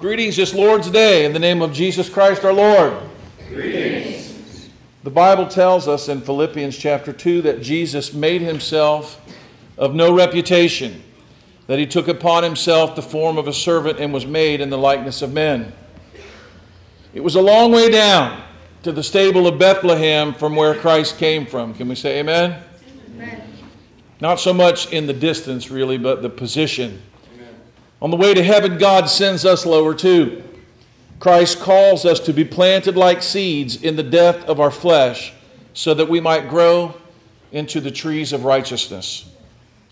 Greetings this Lord's Day in the name of Jesus Christ our Lord. Greetings. The Bible tells us in Philippians chapter 2 that Jesus made himself of no reputation, that he took upon himself the form of a servant and was made in the likeness of men. It was a long way down to the stable of Bethlehem from where Christ came from. Can we say amen? Not so much in the distance, really, but the position. On the way to heaven, God sends us lower too. Christ calls us to be planted like seeds in the death of our flesh so that we might grow into the trees of righteousness.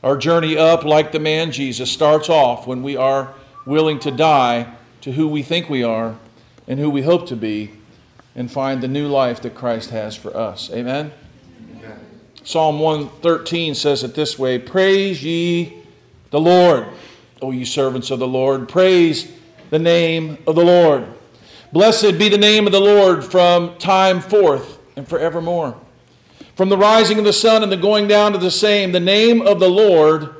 Our journey up, like the man Jesus, starts off when we are willing to die to who we think we are and who we hope to be and find the new life that Christ has for us. Amen? Psalm 113 says it this way Praise ye the Lord, O ye servants of the Lord. Praise the name of the Lord. Blessed be the name of the Lord from time forth and forevermore. From the rising of the sun and the going down of the same, the name of the Lord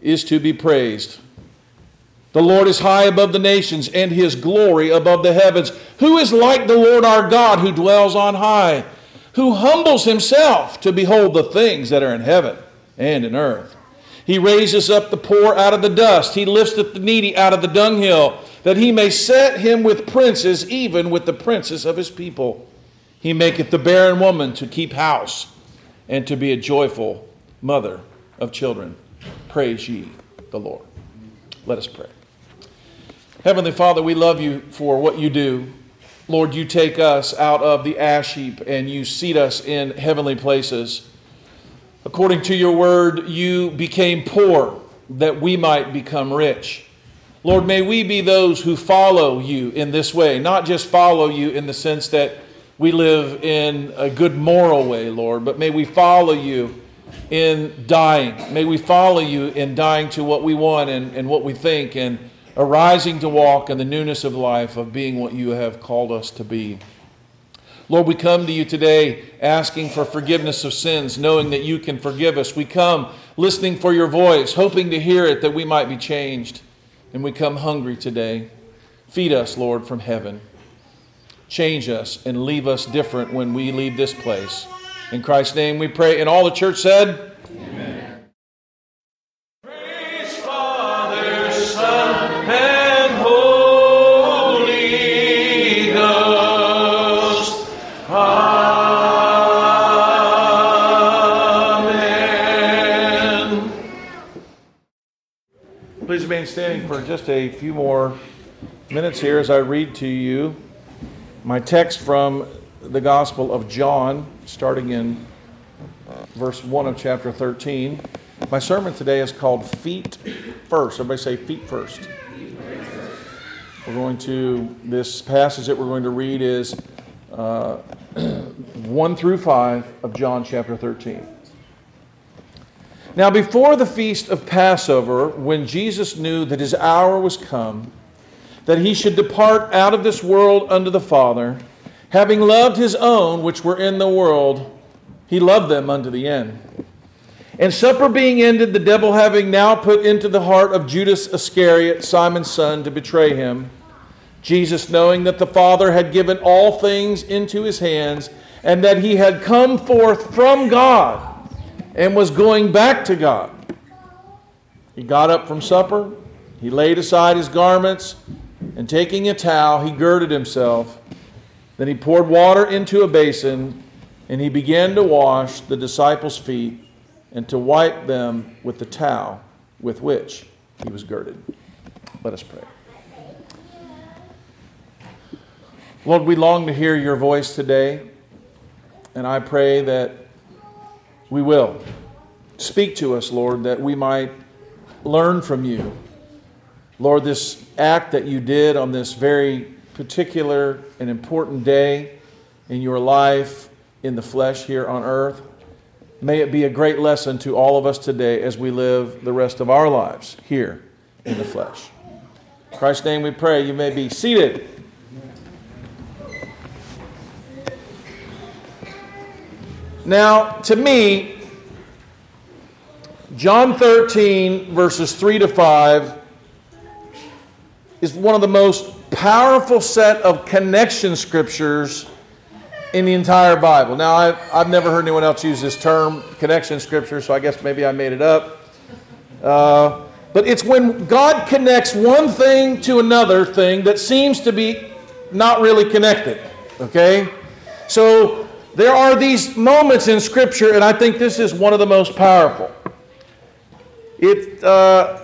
is to be praised. The Lord is high above the nations, and his glory above the heavens. Who is like the Lord our God, who dwells on high, who humbles himself to behold the things that are in heaven and in earth? He raises up the poor out of the dust, he lifteth the needy out of the dunghill, that he may set him with princes, even with the princes of his people. He maketh the barren woman to keep house, and to be a joyful mother of children. Praise ye the Lord. Let us pray. Heavenly Father, we love you for what you do. Lord, you take us out of the ash heap and you seat us in heavenly places. According to your word, you became poor that we might become rich. Lord, may we be those who follow you in this way, not just follow you in the sense that we live in a good moral way, Lord, but may we follow you in dying. May we follow you in dying to what we want and, and what we think and arising to walk in the newness of life of being what you have called us to be. Lord, we come to you today asking for forgiveness of sins, knowing that you can forgive us. We come listening for your voice, hoping to hear it that we might be changed. And we come hungry today. Feed us, Lord, from heaven. Change us and leave us different when we leave this place. In Christ's name we pray. And all the church said, Amen. Standing for just a few more minutes here as I read to you my text from the Gospel of John, starting in verse 1 of chapter 13. My sermon today is called Feet First. Everybody say feet first. We're going to, this passage that we're going to read is uh, 1 through 5 of John chapter 13. Now, before the feast of Passover, when Jesus knew that his hour was come, that he should depart out of this world unto the Father, having loved his own which were in the world, he loved them unto the end. And supper being ended, the devil having now put into the heart of Judas Iscariot, Simon's son, to betray him, Jesus, knowing that the Father had given all things into his hands and that he had come forth from God and was going back to God. He got up from supper, he laid aside his garments, and taking a towel, he girded himself. Then he poured water into a basin, and he began to wash the disciples' feet and to wipe them with the towel with which he was girded. Let us pray. Lord, we long to hear your voice today, and I pray that we will. Speak to us, Lord, that we might learn from you. Lord, this act that you did on this very particular and important day in your life in the flesh here on earth, may it be a great lesson to all of us today as we live the rest of our lives here in the flesh. In Christ's name we pray. You may be seated. Now, to me, John 13, verses 3 to 5, is one of the most powerful set of connection scriptures in the entire Bible. Now, I've, I've never heard anyone else use this term, connection scripture, so I guess maybe I made it up. Uh, but it's when God connects one thing to another thing that seems to be not really connected. Okay? So there are these moments in Scripture, and I think this is one of the most powerful. It, uh,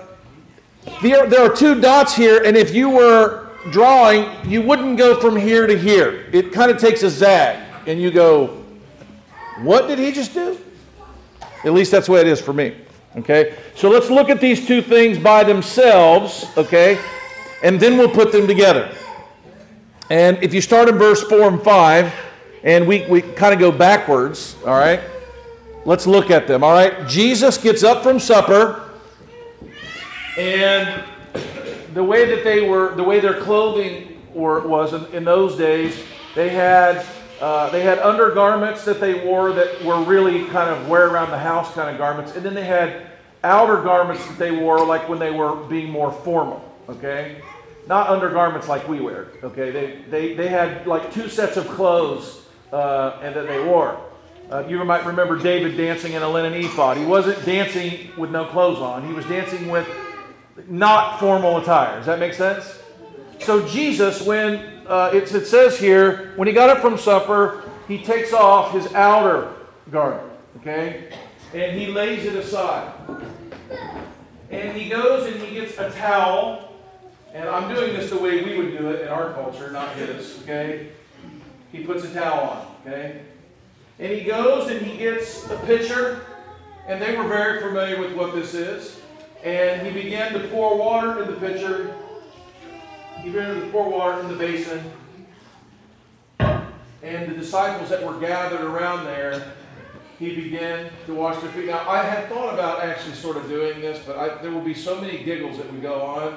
there, there are two dots here, and if you were drawing, you wouldn't go from here to here. It kind of takes a zag, and you go, What did he just do? At least that's the way it is for me. Okay? So let's look at these two things by themselves, okay? And then we'll put them together. And if you start in verse 4 and 5, and we, we kind of go backwards, all right? Let's look at them, all right? Jesus gets up from supper, and the way that they were, the way their clothing were, was in, in those days, they had uh, they had undergarments that they wore that were really kind of wear around the house kind of garments, and then they had outer garments that they wore like when they were being more formal. Okay, not undergarments like we wear. Okay, they they they had like two sets of clothes uh, and that they wore. Uh, you might remember David dancing in a linen ephod. He wasn't dancing with no clothes on. He was dancing with not formal attire. Does that make sense? So Jesus, when uh, it, it says here, when he got up from supper, he takes off his outer garment, okay? And he lays it aside. And he goes and he gets a towel. And I'm doing this the way we would do it in our culture, not his, okay? He puts a towel on, okay? And he goes and he gets a pitcher. And they were very familiar with what this is. And he began to pour water in the pitcher he began to pour water in the basin. And the disciples that were gathered around there, he began to wash their feet. Now, I had thought about actually sort of doing this, but I, there will be so many giggles that would go on,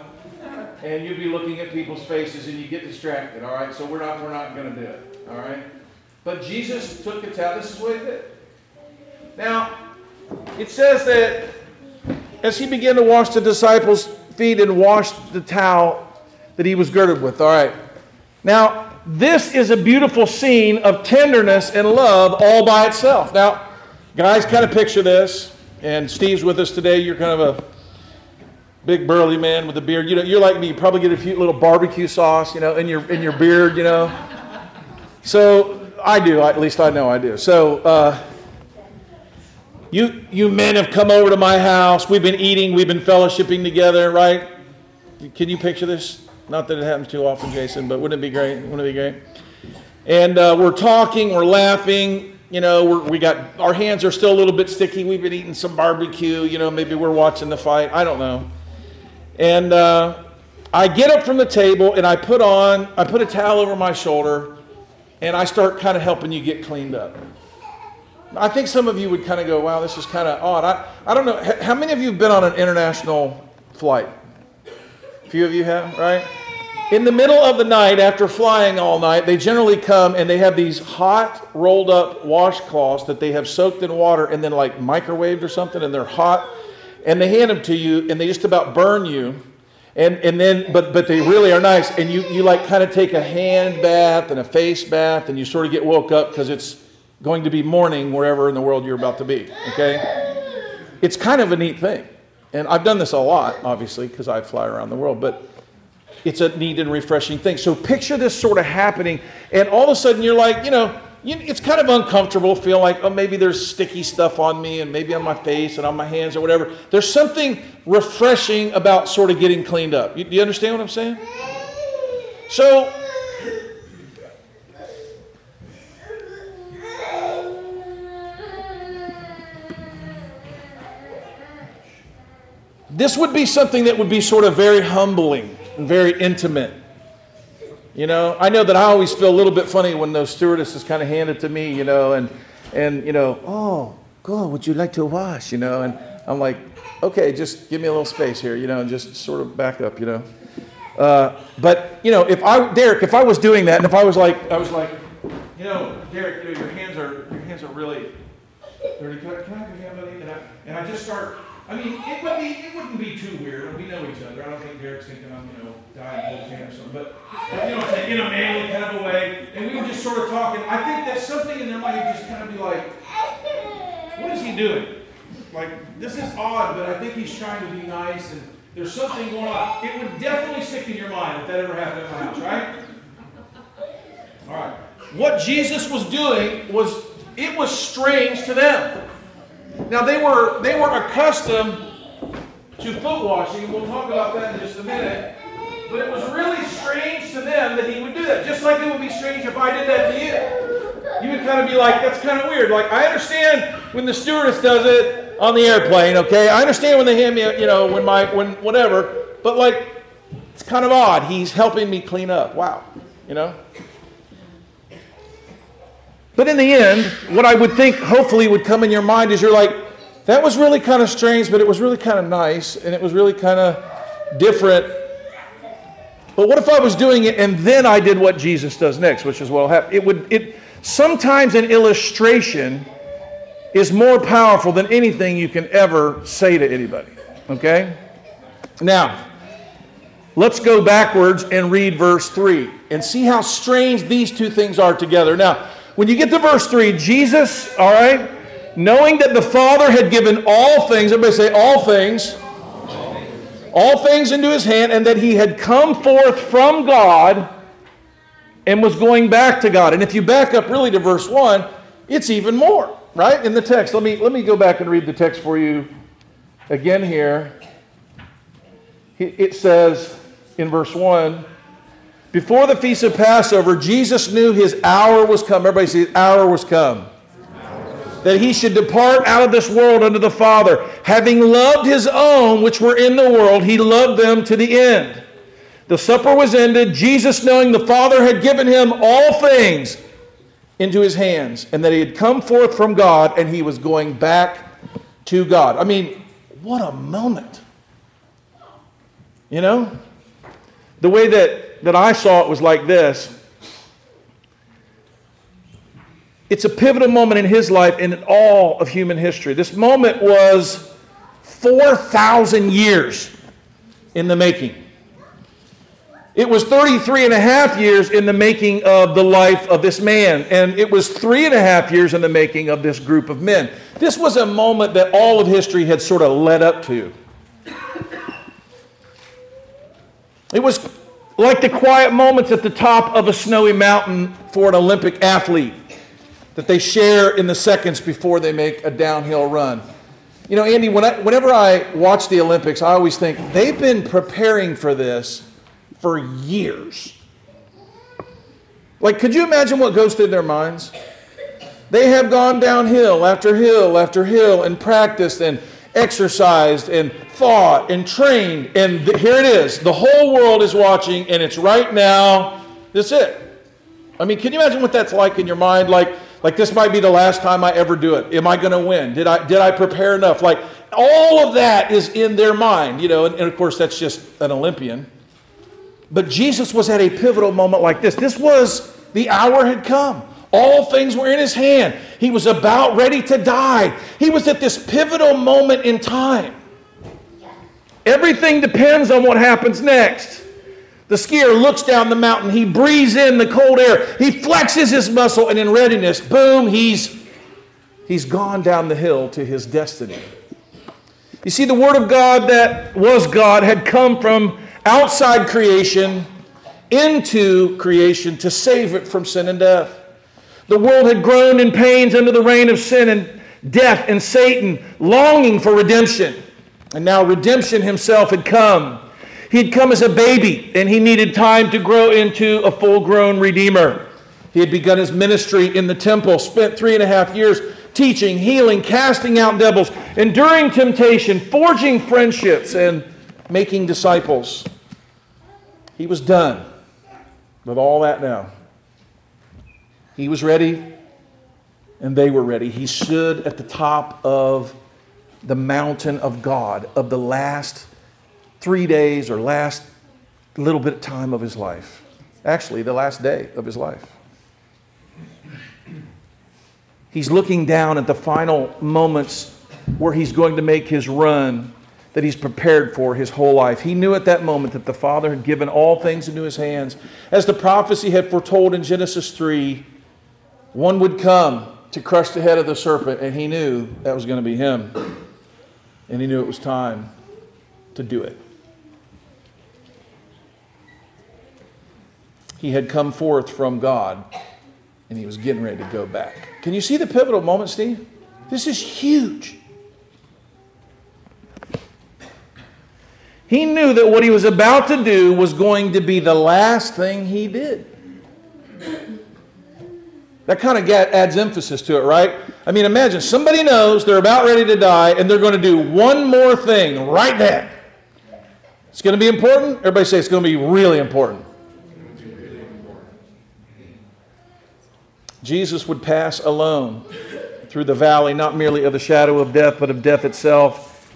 and you'd be looking at people's faces and you get distracted. All right, so we're not we're not going to do it. All right, but Jesus took the towel. This is what he did. Now, it says that as he began to wash the disciples' feet and washed the towel that he was girded with. All right. Now, this is a beautiful scene of tenderness and love all by itself. Now, guys, kind of picture this. And Steve's with us today. You're kind of a big burly man with a beard. You know, you're like me. You probably get a few little barbecue sauce, you know, in your in your beard, you know. So I do. At least I know I do. So uh, you you men have come over to my house. We've been eating. We've been fellowshipping together, right? Can you picture this? Not that it happens too often, Jason, but wouldn't it be great? Wouldn't it be great? And uh, we're talking, we're laughing. You know, we're, we got our hands are still a little bit sticky. We've been eating some barbecue. You know, maybe we're watching the fight. I don't know. And uh, I get up from the table and I put on, I put a towel over my shoulder, and I start kind of helping you get cleaned up. I think some of you would kind of go, "Wow, this is kind of odd." I, I don't know. How many of you have been on an international flight? A few of you have, right? In the middle of the night, after flying all night, they generally come and they have these hot, rolled up washcloths that they have soaked in water and then like microwaved or something, and they're hot. And they hand them to you and they just about burn you. And, and then, but, but they really are nice. And you, you like kind of take a hand bath and a face bath, and you sort of get woke up because it's going to be morning wherever in the world you're about to be. Okay? It's kind of a neat thing. And I've done this a lot, obviously, because I fly around the world. But it's a neat and refreshing thing. So picture this sort of happening, and all of a sudden you're like, you know, it's kind of uncomfortable, feel like, oh, maybe there's sticky stuff on me and maybe on my face and on my hands or whatever. There's something refreshing about sort of getting cleaned up. You, do you understand what I'm saying? So, this would be something that would be sort of very humbling and very intimate. You know, I know that I always feel a little bit funny when those stewardesses kind of hand it to me, you know, and, and you know, oh, God, would you like to wash, you know? And I'm like, okay, just give me a little space here, you know, and just sort of back up, you know. Uh, but, you know, if I, Derek, if I was doing that and if I was like, I was like, you know, Derek, you know, your hands are, your hands are really dirty. Can I, can I have hand, buddy? And I, and I just start I mean, it would be it wouldn't be too weird. We know each other. I don't think Derek's thinking I'm you know dying of or something. But you know in a manly kind of a way, and we were just sort of talking. I think that something in there might just kind of be like, what is he doing? Like this is odd, but I think he's trying to be nice, and there's something going on. It would definitely stick in your mind if that ever happened in my house, right? All right. What Jesus was doing was it was strange to them. Now they were they were accustomed to foot washing. We'll talk about that in just a minute. But it was really strange to them that he would do that. Just like it would be strange if I did that to you. You would kind of be like, that's kind of weird. Like I understand when the stewardess does it on the airplane, okay? I understand when they hand me, you know, when my when whatever. But like it's kind of odd. He's helping me clean up. Wow. You know? But in the end, what I would think hopefully would come in your mind is you're like, that was really kind of strange, but it was really kind of nice, and it was really kind of different. But what if I was doing it and then I did what Jesus does next, which is what well It would it sometimes an illustration is more powerful than anything you can ever say to anybody. Okay? Now, let's go backwards and read verse 3 and see how strange these two things are together. Now, when you get to verse 3, Jesus, all right, knowing that the Father had given all things, everybody say, all things, all things into his hand, and that he had come forth from God and was going back to God. And if you back up really to verse 1, it's even more, right? In the text. Let me, let me go back and read the text for you again here. It says in verse 1 before the feast of Passover, Jesus knew his hour was come. Everybody see, hour was come. That he should depart out of this world unto the Father. Having loved his own which were in the world, he loved them to the end. The supper was ended. Jesus, knowing the Father had given him all things into his hands, and that he had come forth from God and he was going back to God. I mean, what a moment. You know? The way that that I saw it was like this. It's a pivotal moment in his life and in all of human history. This moment was 4,000 years in the making. It was 33 and a half years in the making of the life of this man, and it was three and a half years in the making of this group of men. This was a moment that all of history had sort of led up to. It was like the quiet moments at the top of a snowy mountain for an Olympic athlete that they share in the seconds before they make a downhill run. You know, Andy, when I, whenever I watch the Olympics, I always think they've been preparing for this for years. Like, could you imagine what goes through their minds? They have gone downhill after hill after hill and practiced and exercised and thought and trained. And th- here it is. The whole world is watching, and it's right now. This it. I mean, can you imagine what that's like in your mind? Like, like this might be the last time I ever do it. Am I going to win? Did I did I prepare enough? Like all of that is in their mind, you know. And, and of course, that's just an Olympian. But Jesus was at a pivotal moment like this. This was the hour had come. All things were in his hand. He was about ready to die. He was at this pivotal moment in time. Everything depends on what happens next. The skier looks down the mountain, he breathes in the cold air, he flexes his muscle, and in readiness, boom, he's, he's gone down the hill to his destiny. You see, the Word of God that was God had come from outside creation into creation to save it from sin and death. The world had groaned in pains under the reign of sin and death and Satan, longing for redemption. And now redemption himself had come. He'd come as a baby, and he needed time to grow into a full grown redeemer. He had begun his ministry in the temple, spent three and a half years teaching, healing, casting out devils, enduring temptation, forging friendships, and making disciples. He was done with all that now. He was ready, and they were ready. He stood at the top of the mountain of God of the last three days or last little bit of time of his life. Actually, the last day of his life. He's looking down at the final moments where he's going to make his run that he's prepared for his whole life. He knew at that moment that the Father had given all things into his hands. As the prophecy had foretold in Genesis 3, one would come to crush the head of the serpent, and he knew that was going to be him. And he knew it was time to do it. He had come forth from God and he was getting ready to go back. Can you see the pivotal moment, Steve? This is huge. He knew that what he was about to do was going to be the last thing he did. That kind of adds emphasis to it, right? I mean, imagine somebody knows they're about ready to die and they're going to do one more thing right then. It's going to be important. Everybody say it's going to be really important. Jesus would pass alone through the valley, not merely of the shadow of death, but of death itself.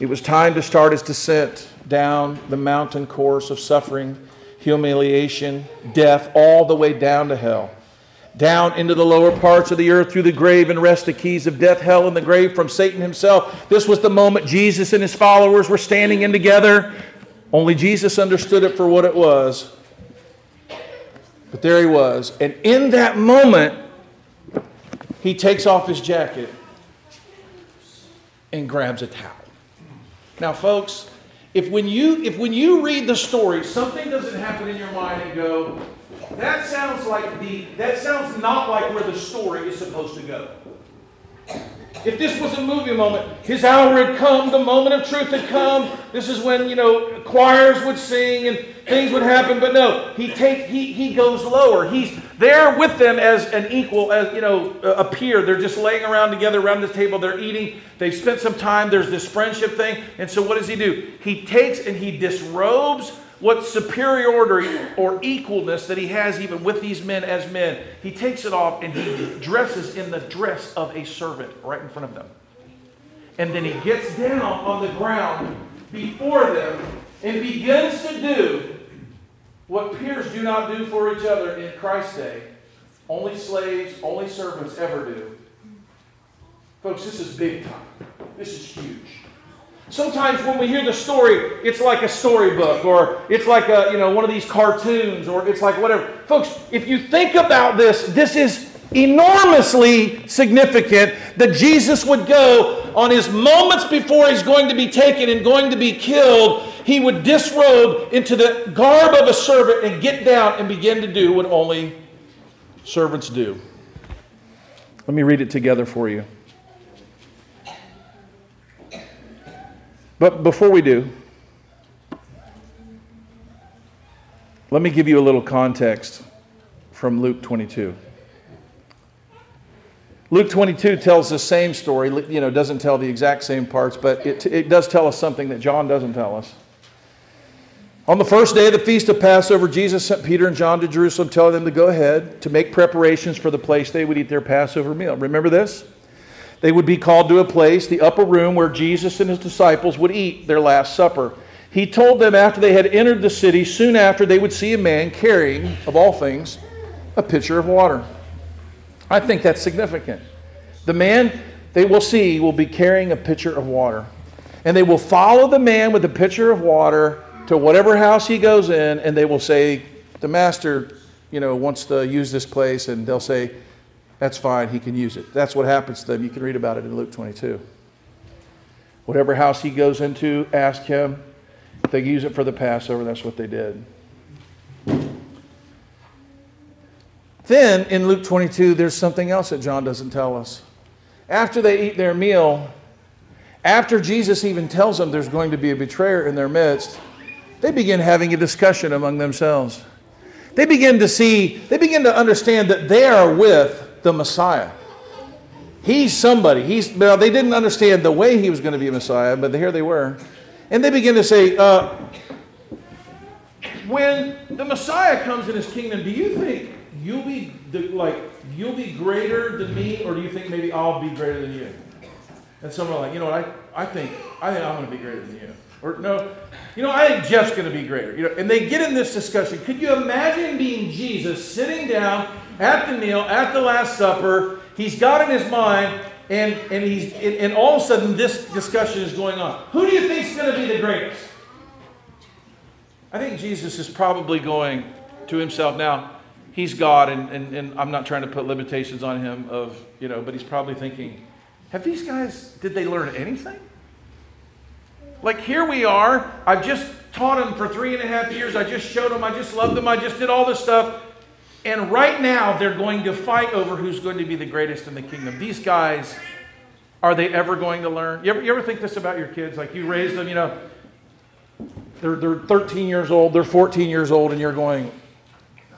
It was time to start his descent down the mountain course of suffering, humiliation, death, all the way down to hell. Down into the lower parts of the earth through the grave and wrest the keys of death, hell, and the grave from Satan himself. This was the moment Jesus and his followers were standing in together. Only Jesus understood it for what it was but there he was. And in that moment, he takes off his jacket and grabs a towel. Now, folks, if when you if when you read the story, something doesn't happen in your mind and go, that sounds like the that sounds not like where the story is supposed to go. If this was a movie moment, his hour had come, the moment of truth had come. This is when, you know, choirs would sing and things would happen. But no, he take he he goes lower. He's there with them as an equal, as you know, a peer. They're just laying around together around the table, they're eating, they've spent some time, there's this friendship thing. And so what does he do? He takes and he disrobes what superiority or equalness that he has even with these men as men. He takes it off and he dresses in the dress of a servant right in front of them. And then he gets down on the ground before them and begins to do what peers do not do for each other in Christ's day. Only slaves, only servants ever do. Folks, this is big time. This is huge. Sometimes when we hear the story, it's like a storybook or it's like a, you know, one of these cartoons or it's like whatever. Folks, if you think about this, this is enormously significant that Jesus would go on his moments before he's going to be taken and going to be killed, he would disrobe into the garb of a servant and get down and begin to do what only servants do. Let me read it together for you. But before we do, let me give you a little context from Luke 22. Luke 22 tells the same story, you know, doesn't tell the exact same parts, but it, it does tell us something that John doesn't tell us. On the first day of the feast of Passover, Jesus sent Peter and John to Jerusalem, telling them to go ahead to make preparations for the place they would eat their Passover meal. Remember this? They would be called to a place, the upper room, where Jesus and his disciples would eat their Last Supper. He told them after they had entered the city, soon after they would see a man carrying, of all things, a pitcher of water. I think that's significant. The man they will see will be carrying a pitcher of water. And they will follow the man with the pitcher of water to whatever house he goes in, and they will say, The master, you know, wants to use this place, and they'll say, That's fine, he can use it. That's what happens to them. You can read about it in Luke 22. Whatever house he goes into, ask him. If they use it for the Passover, that's what they did. Then in Luke 22, there's something else that John doesn't tell us. After they eat their meal, after Jesus even tells them there's going to be a betrayer in their midst, they begin having a discussion among themselves. They begin to see, they begin to understand that they are with the Messiah. He's somebody. He's, well, they didn't understand the way he was going to be a Messiah, but here they were. And they begin to say, uh, when the Messiah comes in his kingdom, do you think you'll be like you'll be greater than me, or do you think maybe I'll be greater than you? And some are like, you know what, I, I think I think I'm going to be greater than you. Or no, you know, I think Jeff's going to be greater. You know, and they get in this discussion. Could you imagine being Jesus sitting down at the meal, at the Last Supper? He's got in his mind, and and he's and, and all of a sudden this discussion is going on. Who do you think is going to be the greatest? I think Jesus is probably going to himself now he's God, and, and, and I'm not trying to put limitations on him of, you know, but he's probably thinking, have these guys, did they learn anything? Like here we are, I've just taught them for three and a half years, I just showed them, I just loved them, I just did all this stuff. And right now they're going to fight over who's going to be the greatest in the kingdom. These guys, are they ever going to learn? You ever, you ever think this about your kids? Like you raise them, you know, they're, they're 13 years old, they're 14 years old, and you're going,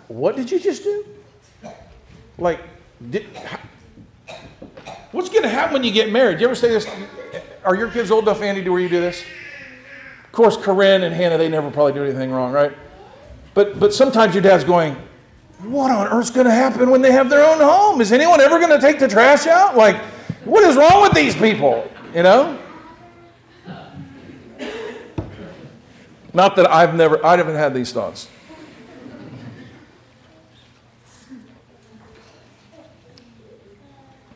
what did you just do? Like, did, what's going to happen when you get married? You ever say this? Are your kids old enough, Andy, to where you do this? Of course, Corinne and Hannah, they never probably do anything wrong, right? But, but sometimes your dad's going, what on earth's going to happen when they have their own home? Is anyone ever going to take the trash out? Like, what is wrong with these people? You know? Not that I've never, I haven't had these thoughts.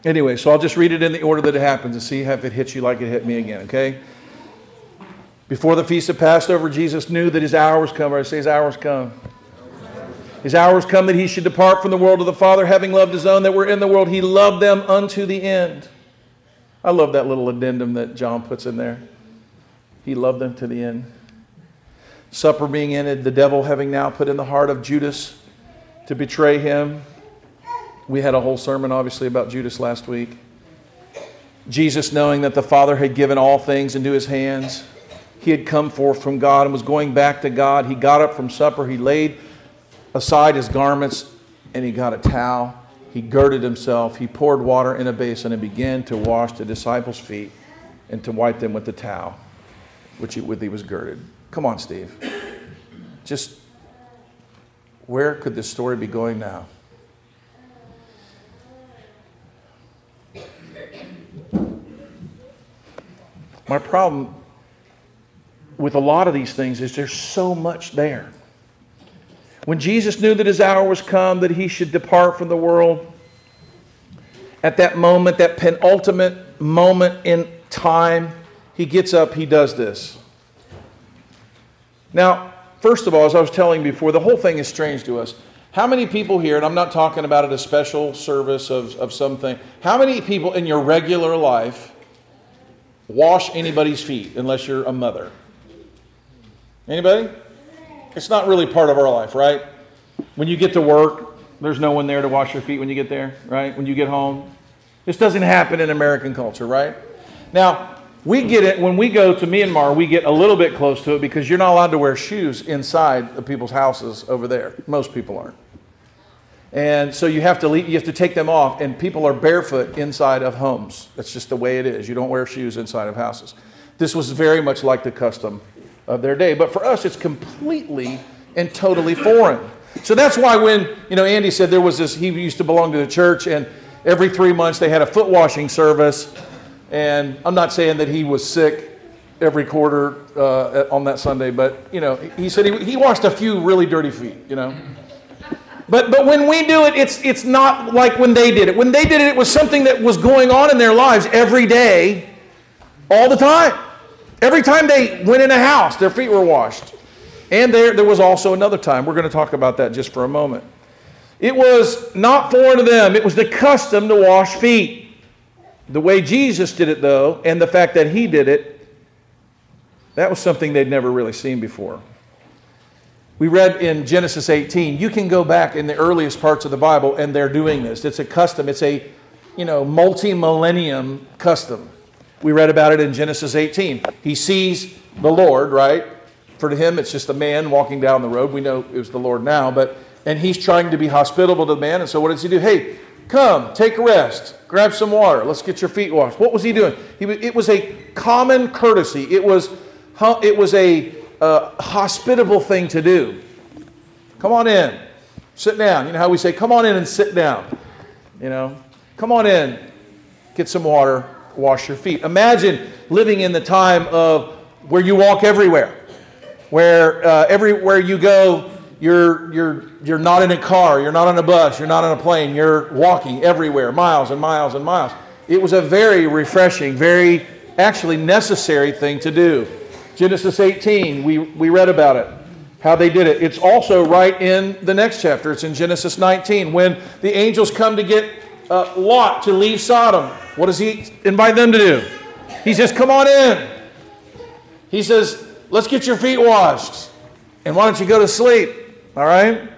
Anyway, so I'll just read it in the order that it happens and see if it hits you like it hit me again, okay? Before the feast of Passover, Jesus knew that his hour was come. Or I say his hour has come. His hour has come that he should depart from the world of the Father, having loved his own that were in the world. He loved them unto the end. I love that little addendum that John puts in there. He loved them to the end. Supper being ended, the devil having now put in the heart of Judas to betray him, we had a whole sermon, obviously, about Judas last week. Jesus, knowing that the Father had given all things into his hands, he had come forth from God and was going back to God. He got up from supper, he laid aside his garments, and he got a towel. He girded himself, he poured water in a basin, and began to wash the disciples' feet and to wipe them with the towel which he, with he was girded. Come on, Steve. Just where could this story be going now? My problem with a lot of these things is there's so much there. When Jesus knew that his hour was come, that he should depart from the world, at that moment, that penultimate moment in time, he gets up, he does this. Now, first of all, as I was telling before, the whole thing is strange to us. How many people here, and I'm not talking about at a special service of, of something, how many people in your regular life wash anybody's feet unless you're a mother? Anybody? It's not really part of our life, right? When you get to work, there's no one there to wash your feet when you get there, right? When you get home. This doesn't happen in American culture, right? Now, we get it when we go to Myanmar, we get a little bit close to it because you're not allowed to wear shoes inside of people's houses over there. Most people aren't. And so you have to leave, you have to take them off, and people are barefoot inside of homes. That's just the way it is. You don't wear shoes inside of houses. This was very much like the custom of their day. But for us, it's completely and totally foreign. So that's why when, you know, Andy said there was this, he used to belong to the church, and every three months they had a foot washing service. And I'm not saying that he was sick every quarter uh, on that Sunday, but, you know, he said he, he washed a few really dirty feet, you know. But, but when we do it, it's, it's not like when they did it. When they did it, it was something that was going on in their lives every day, all the time. Every time they went in a house, their feet were washed. And there, there was also another time. We're going to talk about that just for a moment. It was not foreign to them, it was the custom to wash feet. The way Jesus did it, though, and the fact that he did it, that was something they'd never really seen before. We read in Genesis 18, you can go back in the earliest parts of the Bible and they're doing this. It's a custom, it's a you know, multi-millennium custom. We read about it in Genesis 18. He sees the Lord, right? For to him, it's just a man walking down the road. We know it was the Lord now, but and he's trying to be hospitable to the man. And so what does he do? Hey, come, take a rest, grab some water, let's get your feet washed. What was he doing? He, it was a common courtesy. It was, it was a uh, hospitable thing to do. Come on in, sit down. You know how we say, come on in and sit down. You know, come on in, get some water, wash your feet. Imagine living in the time of where you walk everywhere, where uh, everywhere you go, you're, you're, you're not in a car, you're not on a bus, you're not on a plane, you're walking everywhere, miles and miles and miles. It was a very refreshing, very actually necessary thing to do. Genesis 18, we, we read about it, how they did it. It's also right in the next chapter. It's in Genesis 19 when the angels come to get uh, Lot to leave Sodom. What does he invite them to do? He says, Come on in. He says, Let's get your feet washed. And why don't you go to sleep? All right?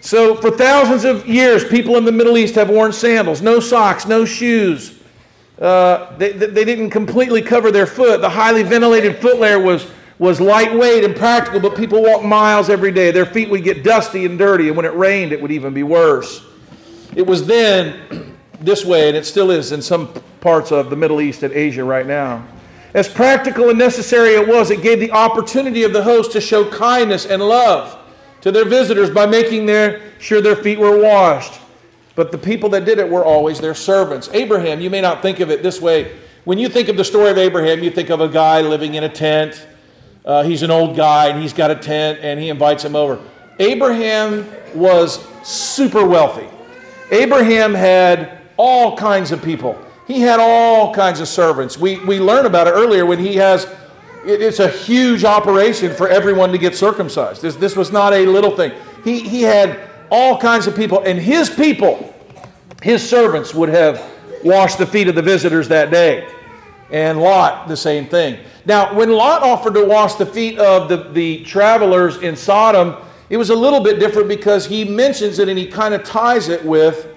So, for thousands of years, people in the Middle East have worn sandals, no socks, no shoes. Uh, they, they didn't completely cover their foot. The highly ventilated foot layer was, was lightweight and practical, but people walked miles every day. Their feet would get dusty and dirty, and when it rained, it would even be worse. It was then this way, and it still is in some parts of the Middle East and Asia right now. As practical and necessary it was, it gave the opportunity of the host to show kindness and love to their visitors by making their, sure their feet were washed. But the people that did it were always their servants. Abraham, you may not think of it this way. When you think of the story of Abraham, you think of a guy living in a tent. Uh, he's an old guy and he's got a tent and he invites him over. Abraham was super wealthy. Abraham had all kinds of people. He had all kinds of servants. We, we learned about it earlier when he has, it, it's a huge operation for everyone to get circumcised. This, this was not a little thing. He, he had all kinds of people. And his people, his servants, would have washed the feet of the visitors that day. And Lot, the same thing. Now, when Lot offered to wash the feet of the, the travelers in Sodom, it was a little bit different because he mentions it and he kind of ties it with,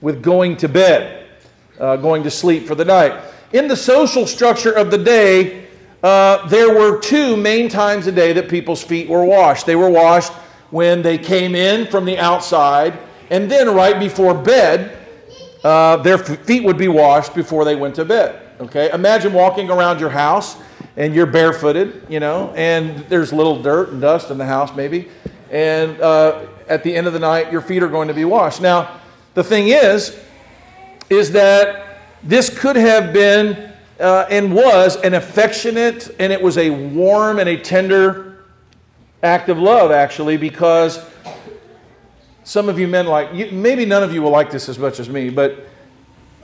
with going to bed, uh, going to sleep for the night. In the social structure of the day, uh, there were two main times a day that people's feet were washed. They were washed when they came in from the outside, and then right before bed, uh, their feet would be washed before they went to bed. Okay, imagine walking around your house and you're barefooted, you know, and there's little dirt and dust in the house maybe, and uh, at the end of the night, your feet are going to be washed. Now, the thing is, is that this could have been uh, and was an affectionate and it was a warm and a tender act of love, actually, because some of you men like, you, maybe none of you will like this as much as me, but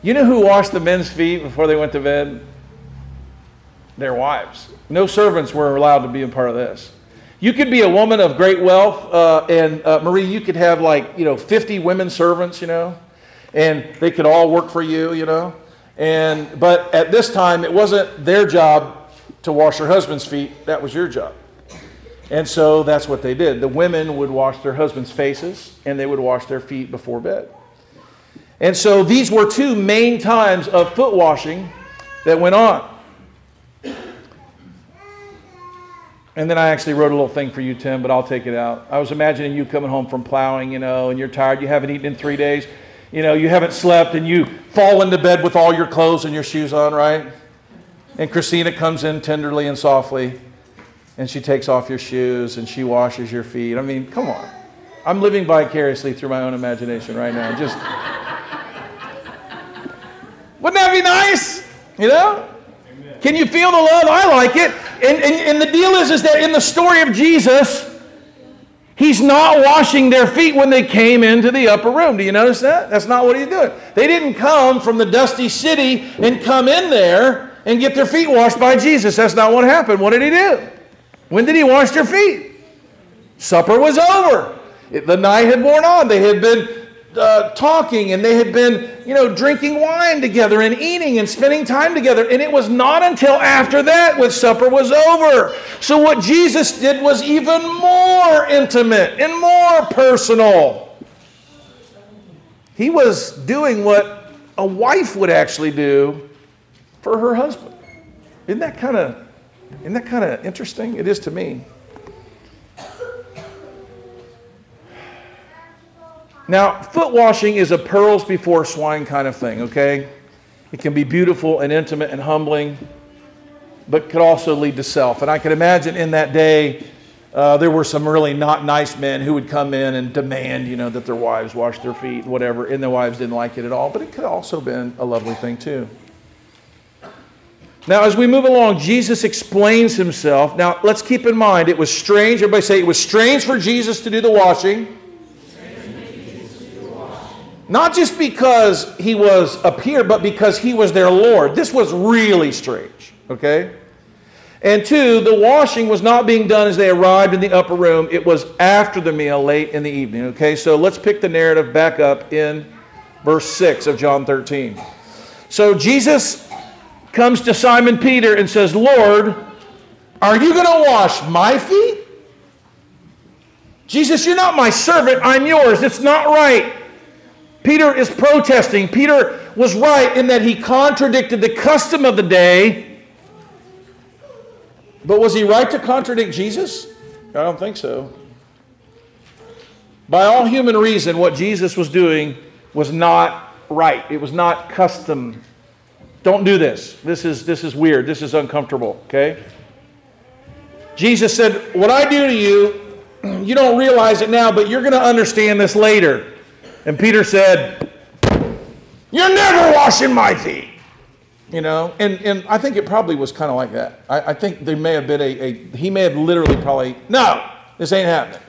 you know who washed the men's feet before they went to bed? Their wives. No servants were allowed to be a part of this. You could be a woman of great wealth, uh, and uh, Marie, you could have like, you know, 50 women servants, you know, and they could all work for you, you know. And, but at this time, it wasn't their job to wash their husband's feet, that was your job. And so that's what they did. The women would wash their husbands' faces and they would wash their feet before bed. And so these were two main times of foot washing that went on. And then I actually wrote a little thing for you, Tim, but I'll take it out. I was imagining you coming home from plowing, you know, and you're tired, you haven't eaten in three days, you know, you haven't slept, and you fall into bed with all your clothes and your shoes on, right? And Christina comes in tenderly and softly and she takes off your shoes and she washes your feet. I mean, come on. I'm living vicariously through my own imagination right now. Just wouldn't that be nice? You know? Can you feel the love? I like it. And, and, and the deal is, is that in the story of Jesus, He's not washing their feet when they came into the upper room. Do you notice that? That's not what he's doing. They didn't come from the dusty city and come in there and get their feet washed by Jesus. That's not what happened. What did he do? When did he wash their feet? Supper was over. It, the night had worn on. They had been uh, talking and they had been, you know, drinking wine together and eating and spending time together. And it was not until after that, when supper was over. So what Jesus did was even more intimate and more personal. He was doing what a wife would actually do for her husband. Isn't that kind of isn't that kind of interesting? It is to me. Now, foot washing is a pearls before swine kind of thing, okay? It can be beautiful and intimate and humbling, but could also lead to self. And I can imagine in that day, uh, there were some really not nice men who would come in and demand, you know, that their wives wash their feet, whatever, and their wives didn't like it at all. But it could also have been a lovely thing too. Now, as we move along, Jesus explains himself. Now, let's keep in mind it was strange. Everybody say it was strange for Jesus to do the washing. Not just because he was up here, but because he was their Lord. This was really strange, okay? And two, the washing was not being done as they arrived in the upper room. It was after the meal, late in the evening, okay? So let's pick the narrative back up in verse 6 of John 13. So Jesus comes to Simon Peter and says, Lord, are you going to wash my feet? Jesus, you're not my servant, I'm yours. It's not right. Peter is protesting. Peter was right in that he contradicted the custom of the day. But was he right to contradict Jesus? I don't think so. By all human reason, what Jesus was doing was not right. It was not custom. Don't do this. This is, this is weird. This is uncomfortable, okay? Jesus said, What I do to you, you don't realize it now, but you're going to understand this later. And Peter said, You're never washing my feet. You know, and, and I think it probably was kind of like that. I, I think there may have been a, a, he may have literally probably, no, this ain't happening.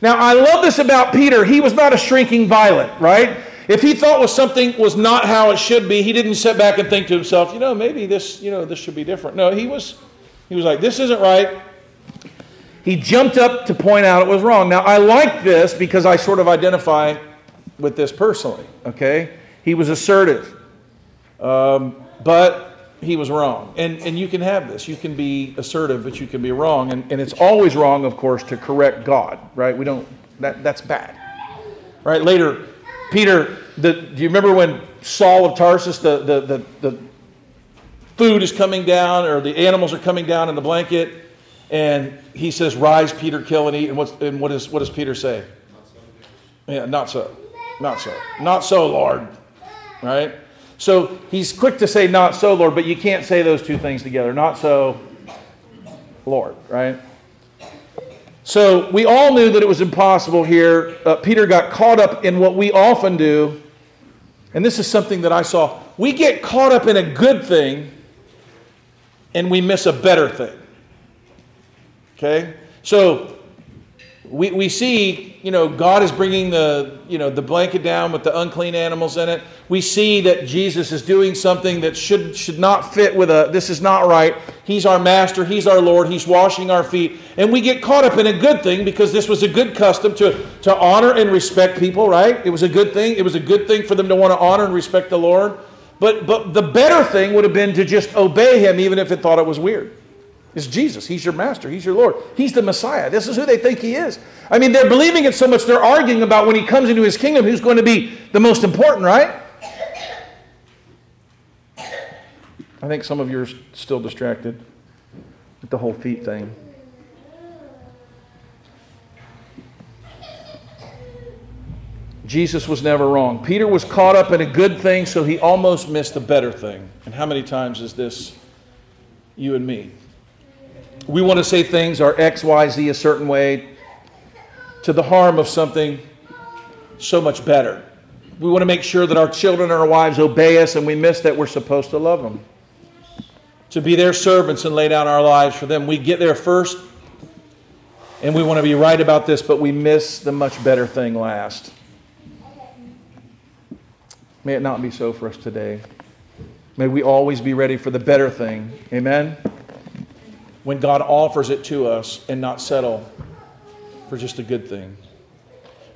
Now, I love this about Peter. He was not a shrinking violet, right? If he thought was something was not how it should be, he didn't sit back and think to himself, you know, maybe this, you know, this should be different. No, he was, he was like, this isn't right. He jumped up to point out it was wrong. Now, I like this because I sort of identify with this personally, okay? He was assertive, um, but he was wrong. And, and you can have this. You can be assertive, but you can be wrong. And, and it's always wrong, of course, to correct God, right? We don't, that, that's bad. Right? Later, Peter, the, do you remember when Saul of Tarsus, the, the, the, the food is coming down or the animals are coming down in the blanket? And he says, Rise, Peter, kill and eat. And, what's, and what, is, what does Peter say? Not so. Yeah, not so. Not so. Not so, Lord. Right? So he's quick to say, not so, Lord, but you can't say those two things together. Not so, Lord. Right? So we all knew that it was impossible here. Uh, Peter got caught up in what we often do. And this is something that I saw. We get caught up in a good thing and we miss a better thing. Okay? So we, we see, you know, God is bringing the, you know, the blanket down with the unclean animals in it. We see that Jesus is doing something that should, should not fit with a, this is not right. He's our master. He's our Lord. He's washing our feet. And we get caught up in a good thing because this was a good custom to, to honor and respect people, right? It was a good thing. It was a good thing for them to want to honor and respect the Lord. But, but the better thing would have been to just obey him even if it thought it was weird. It's Jesus. He's your master. He's your Lord. He's the Messiah. This is who they think he is. I mean, they're believing it so much they're arguing about when he comes into his kingdom who's going to be the most important, right? I think some of you are still distracted with the whole feet thing. Jesus was never wrong. Peter was caught up in a good thing, so he almost missed the better thing. And how many times is this you and me? We want to say things are X, Y, Z a certain way to the harm of something so much better. We want to make sure that our children and our wives obey us, and we miss that we're supposed to love them. To be their servants and lay down our lives for them. We get there first, and we want to be right about this, but we miss the much better thing last. May it not be so for us today. May we always be ready for the better thing. Amen? When God offers it to us and not settle for just a good thing.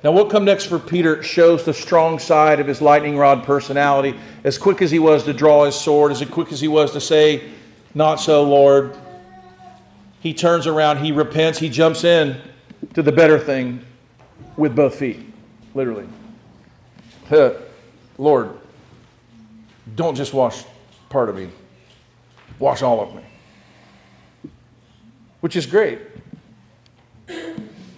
Now, what come next for Peter shows the strong side of his lightning rod personality. As quick as he was to draw his sword, as quick as he was to say, Not so, Lord, he turns around, he repents, he jumps in to the better thing with both feet, literally. Lord, don't just wash part of me, wash all of me. Which is great.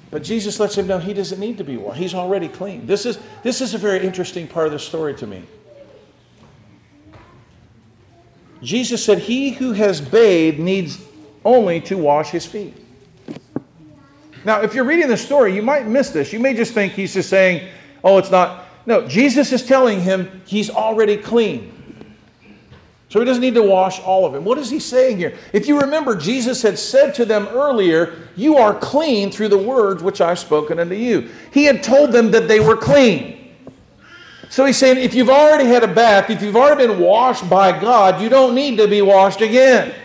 But Jesus lets him know he doesn't need to be washed. He's already clean. This is, this is a very interesting part of the story to me. Jesus said, He who has bathed needs only to wash his feet. Now, if you're reading the story, you might miss this. You may just think he's just saying, oh, it's not. No, Jesus is telling him he's already clean. So he doesn't need to wash all of him. What is he saying here? If you remember, Jesus had said to them earlier, You are clean through the words which I've spoken unto you. He had told them that they were clean. So he's saying, if you've already had a bath, if you've already been washed by God, you don't need to be washed again.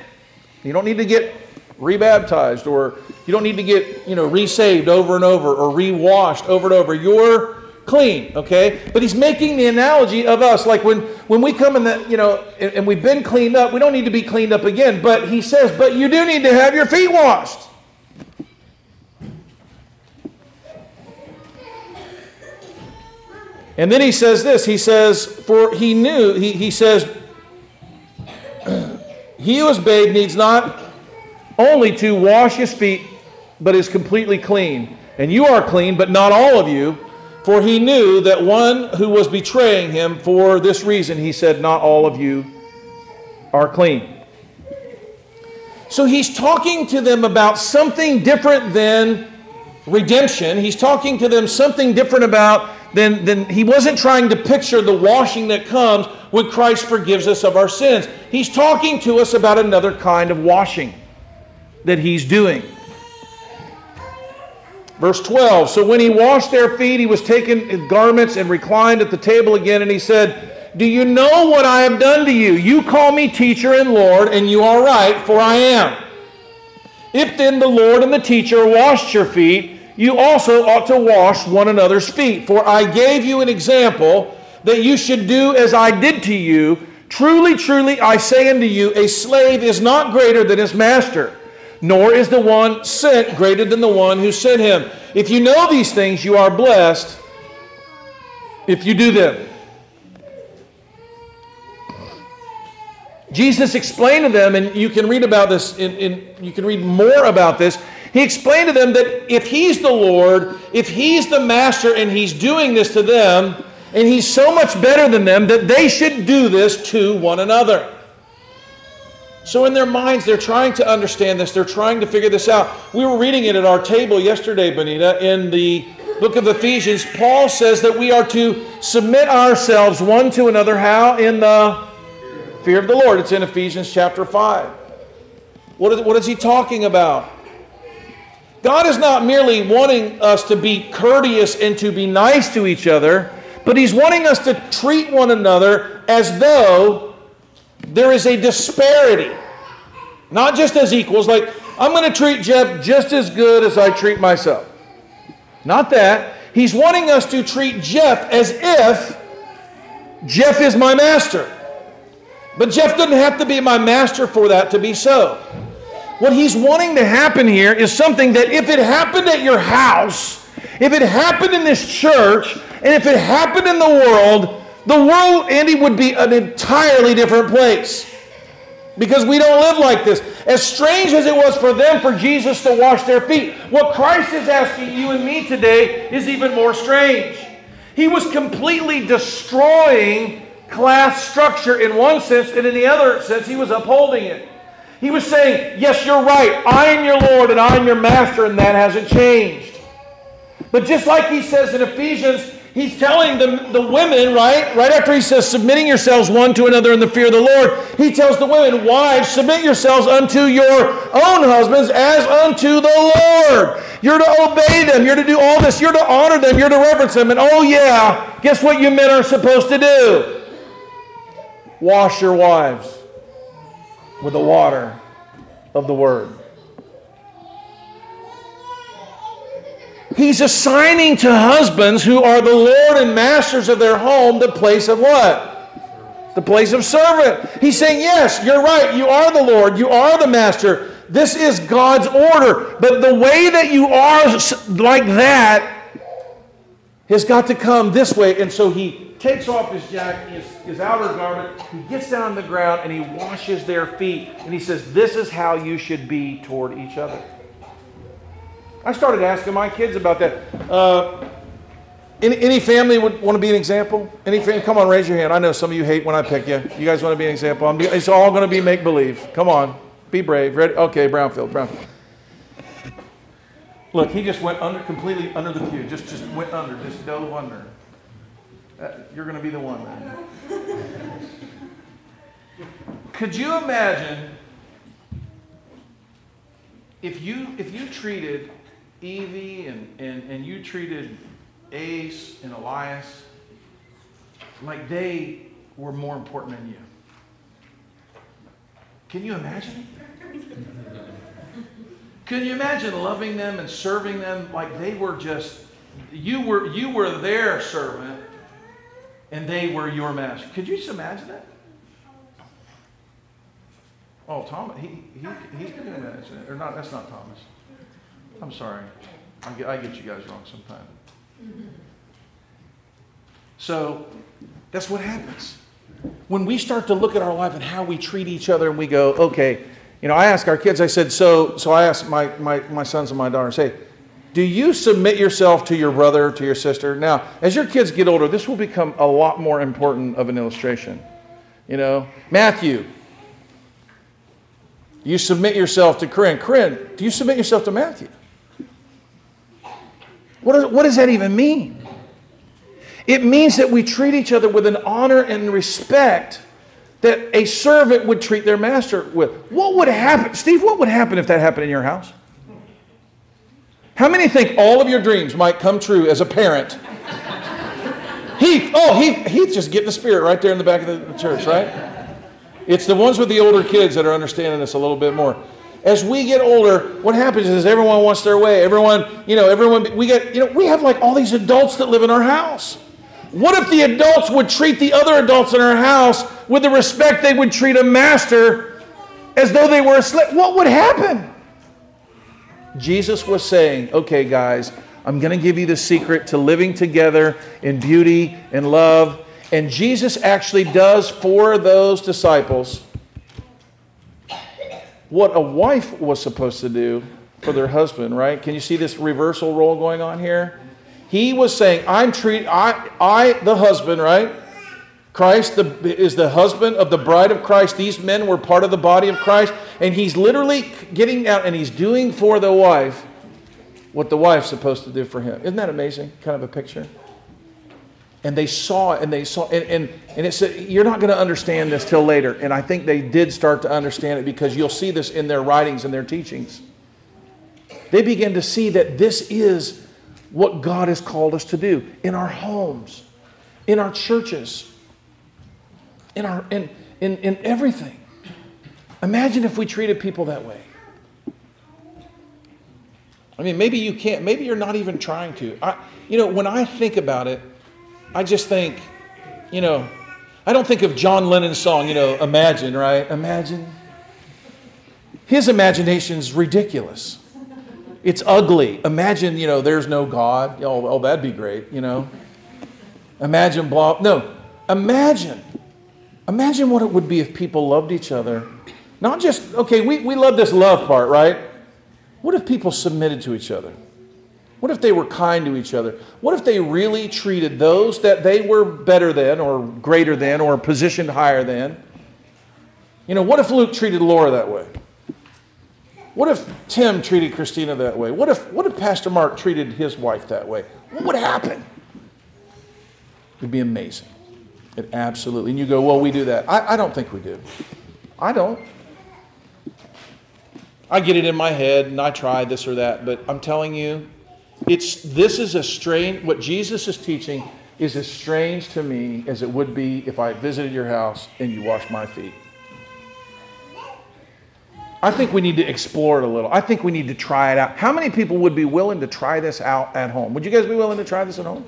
You don't need to get rebaptized or you don't need to get, you know, resaved over and over or rewashed over and over. You're clean, okay? But he's making the analogy of us, like when, when we come in the, you know, and, and we've been cleaned up, we don't need to be cleaned up again. But he says, but you do need to have your feet washed. And then he says this he says, For he knew, he, he says, He who is bathed needs not only to wash his feet, but is completely clean. And you are clean, but not all of you. For he knew that one who was betraying him, for this reason, he said, Not all of you are clean. So he's talking to them about something different than redemption. He's talking to them something different about than, than he wasn't trying to picture the washing that comes when Christ forgives us of our sins. He's talking to us about another kind of washing that he's doing. Verse 12 So when he washed their feet, he was taken in garments and reclined at the table again, and he said, Do you know what I have done to you? You call me teacher and Lord, and you are right, for I am. If then the Lord and the teacher washed your feet, you also ought to wash one another's feet. For I gave you an example that you should do as I did to you. Truly, truly, I say unto you, a slave is not greater than his master nor is the one sent greater than the one who sent him. If you know these things, you are blessed if you do them. Jesus explained to them, and you can read about this, in, in, you can read more about this. He explained to them that if He's the Lord, if He's the Master, and He's doing this to them, and He's so much better than them, that they should do this to one another. So, in their minds, they're trying to understand this. They're trying to figure this out. We were reading it at our table yesterday, Benita, in the book of Ephesians. Paul says that we are to submit ourselves one to another. How? In the fear of the Lord. It's in Ephesians chapter 5. What is, what is he talking about? God is not merely wanting us to be courteous and to be nice to each other, but he's wanting us to treat one another as though there is a disparity. Not just as equals, like, I'm going to treat Jeff just as good as I treat myself. Not that. He's wanting us to treat Jeff as if Jeff is my master. But Jeff doesn't have to be my master for that to be so. What he's wanting to happen here is something that if it happened at your house, if it happened in this church, and if it happened in the world, the world, Andy, would be an entirely different place. Because we don't live like this. As strange as it was for them for Jesus to wash their feet, what Christ is asking you and me today is even more strange. He was completely destroying class structure in one sense, and in the other sense, he was upholding it. He was saying, Yes, you're right. I am your Lord and I am your master, and that hasn't changed. But just like he says in Ephesians, he's telling the, the women, right? Right after he says, submitting yourselves one to another in the fear of the Lord, he tells the women, wives, submit yourselves unto your own husbands as unto the Lord. You're to obey them. You're to do all this. You're to honor them. You're to reverence them. And oh, yeah, guess what you men are supposed to do? Wash your wives with the water of the word. He's assigning to husbands who are the Lord and masters of their home the place of what? The place of servant. He's saying, Yes, you're right. You are the Lord. You are the master. This is God's order. But the way that you are like that has got to come this way. And so he takes off his jacket, his, his outer garment, he gets down on the ground and he washes their feet. And he says, This is how you should be toward each other. I started asking my kids about that. Uh, any, any, family would want to be an example? Any family? Come on, raise your hand. I know some of you hate when I pick you. You guys want to be an example? I'm, it's all going to be make believe. Come on, be brave. Ready? Okay, Brownfield. Brownfield. Look, he just went under completely under the pew. Just just went under. Just dove under. Uh, you're going to be the one. Man. Could you imagine if you if you treated Evie and, and, and you treated Ace and Elias like they were more important than you. Can you imagine? Can you imagine loving them and serving them like they were just you were you were their servant and they were your master? Could you just imagine that? Oh, Thomas, he, he, he can imagine it. Or not, that's not Thomas. I'm sorry. I get, I get you guys wrong sometimes. So that's what happens. When we start to look at our life and how we treat each other and we go, okay, you know, I ask our kids, I said, so, so I asked my, my, my sons and my daughters, say, do you submit yourself to your brother, to your sister? Now, as your kids get older, this will become a lot more important of an illustration. You know, Matthew, you submit yourself to Corinne. Corinne, do you submit yourself to Matthew? What, is, what does that even mean? It means that we treat each other with an honor and respect that a servant would treat their master with. What would happen, Steve? What would happen if that happened in your house? How many think all of your dreams might come true as a parent? Heath, oh, Heath, Heath just getting the spirit right there in the back of the church, right? It's the ones with the older kids that are understanding this a little bit more as we get older, what happens is everyone wants their way. Everyone, you know, everyone, we get, you know, we have like all these adults that live in our house. What if the adults would treat the other adults in our house with the respect they would treat a master as though they were a slave? What would happen? Jesus was saying, okay, guys, I'm going to give you the secret to living together in beauty and love. And Jesus actually does for those disciples what a wife was supposed to do for their husband, right? Can you see this reversal role going on here? He was saying, I'm treat I I the husband, right? Christ the, is the husband of the bride of Christ. These men were part of the body of Christ. And he's literally getting out and he's doing for the wife what the wife's supposed to do for him. Isn't that amazing? Kind of a picture and they saw it and they saw and, and, and it said you're not going to understand this till later. And i think they did start to understand it because you'll see this in their writings and their teachings. They begin to see that this is what god has called us to do in our homes in our churches in our in, in, in everything. Imagine if we treated people that way. I mean maybe you can't maybe you're not even trying to. I, you know when i think about it I just think, you know, I don't think of John Lennon's song, you know, Imagine, right? Imagine. His imagination's ridiculous. It's ugly. Imagine, you know, there's no God. Oh, oh that'd be great, you know. Imagine blah. No, imagine. Imagine what it would be if people loved each other. Not just, okay, we, we love this love part, right? What if people submitted to each other? What if they were kind to each other? What if they really treated those that they were better than or greater than or positioned higher than? You know, what if Luke treated Laura that way? What if Tim treated Christina that way? What if, what if Pastor Mark treated his wife that way? What would happen? It'd be amazing. It absolutely. And you go, well, we do that. I, I don't think we do. I don't. I get it in my head and I try this or that, but I'm telling you, it's, this is a strange, what Jesus is teaching is as strange to me as it would be if I visited your house and you washed my feet. I think we need to explore it a little. I think we need to try it out. How many people would be willing to try this out at home? Would you guys be willing to try this at home?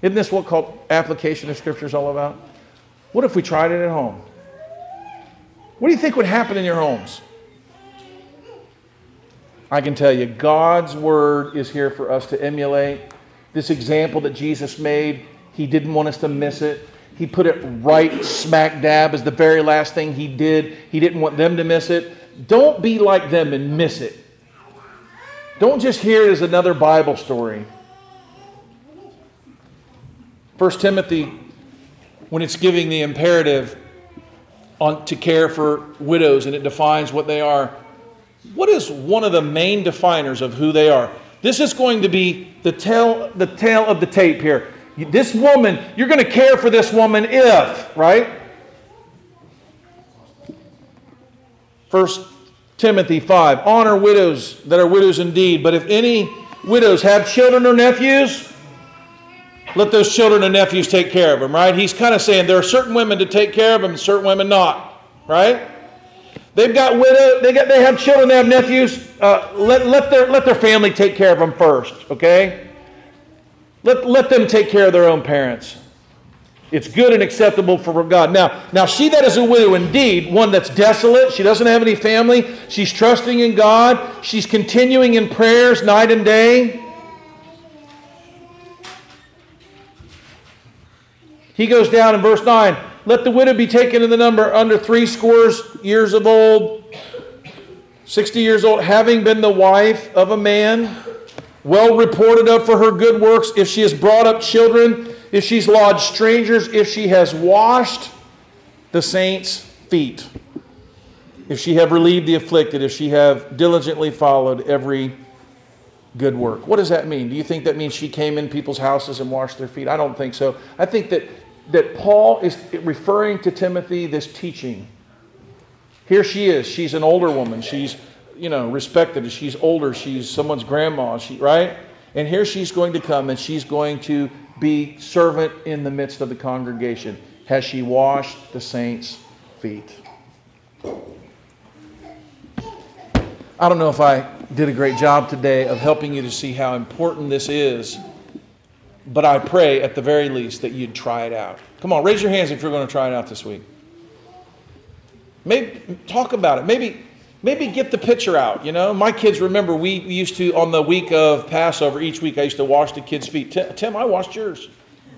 Isn't this what called application of scripture is all about? What if we tried it at home? What do you think would happen in your homes? I can tell you, God's word is here for us to emulate. This example that Jesus made, he didn't want us to miss it. He put it right smack dab as the very last thing he did. He didn't want them to miss it. Don't be like them and miss it. Don't just hear it as another Bible story. 1 Timothy, when it's giving the imperative on, to care for widows and it defines what they are, what is one of the main definers of who they are? This is going to be the tale, the tale of the tape here. This woman, you're going to care for this woman if, right? First Timothy 5 Honor widows that are widows indeed, but if any widows have children or nephews, let those children and nephews take care of them, right? He's kind of saying there are certain women to take care of them certain women not, right? They've got widow, they got they have children, they have nephews. Uh, let, let their let their family take care of them first, okay? Let, let them take care of their own parents. It's good and acceptable for God. Now, now she that is a widow indeed, one that's desolate, she doesn't have any family, she's trusting in God, she's continuing in prayers night and day. He goes down in verse 9, let the widow be taken in the number under three scores years of old, 60 years old, having been the wife of a man well reported of for her good works, if she has brought up children, if she's lodged strangers, if she has washed the saints' feet, if she have relieved the afflicted, if she have diligently followed every good work. What does that mean? Do you think that means she came in people's houses and washed their feet? I don't think so. I think that, that Paul is referring to Timothy this teaching. Here she is. She's an older woman. She's you know, respected. She's older. She's someone's grandma. She, right? And here she's going to come and she's going to be servant in the midst of the congregation. Has she washed the saints' feet? I don't know if I did a great job today of helping you to see how important this is, but I pray at the very least that you'd try it out. Come on, raise your hands if you're going to try it out this week. Maybe talk about it. Maybe maybe get the picture out. You know, my kids remember we used to on the week of Passover each week I used to wash the kids' feet. Tim, I washed yours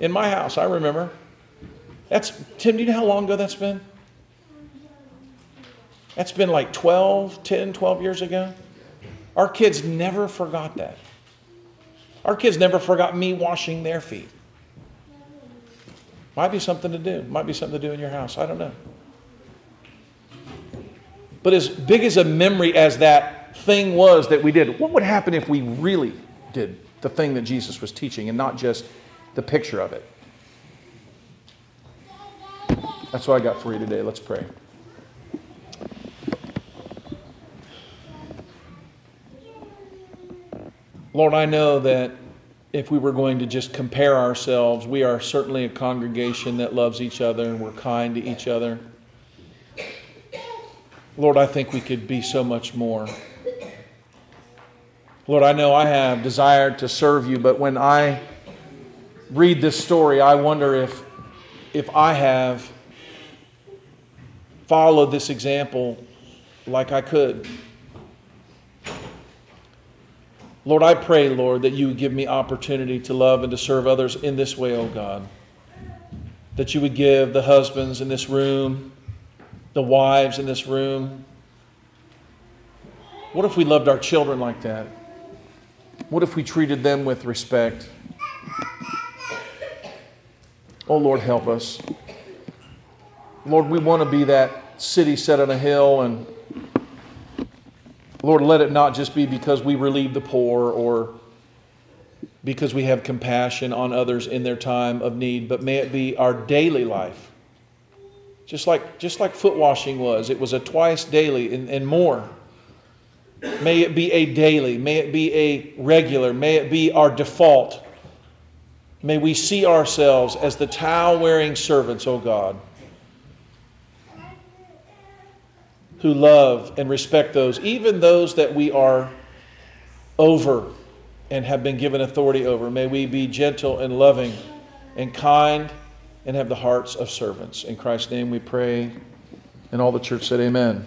in my house. I remember. That's Tim. Do you know how long ago that's been? That's been like 12, 10, 12 years ago. Our kids never forgot that. Our kids never forgot me washing their feet. Might be something to do. Might be something to do in your house. I don't know. But as big as a memory as that thing was that we did, what would happen if we really did the thing that Jesus was teaching and not just the picture of it? That's what I got for you today. Let's pray. Lord, I know that if we were going to just compare ourselves, we are certainly a congregation that loves each other and we're kind to each other. Lord, I think we could be so much more. Lord, I know I have desired to serve you, but when I read this story, I wonder if, if I have followed this example like I could. Lord, I pray, Lord, that you would give me opportunity to love and to serve others in this way, oh God. That you would give the husbands in this room the wives in this room? What if we loved our children like that? What if we treated them with respect? Oh, Lord, help us. Lord, we want to be that city set on a hill, and Lord, let it not just be because we relieve the poor or because we have compassion on others in their time of need, but may it be our daily life just like, just like foot washing was. It was a twice daily and, and more. May it be a daily. May it be a regular. May it be our default. May we see ourselves as the towel wearing servants, O God, who love and respect those, even those that we are over and have been given authority over. May we be gentle and loving and kind and have the hearts of servants. In Christ's name we pray. And all the church said, Amen.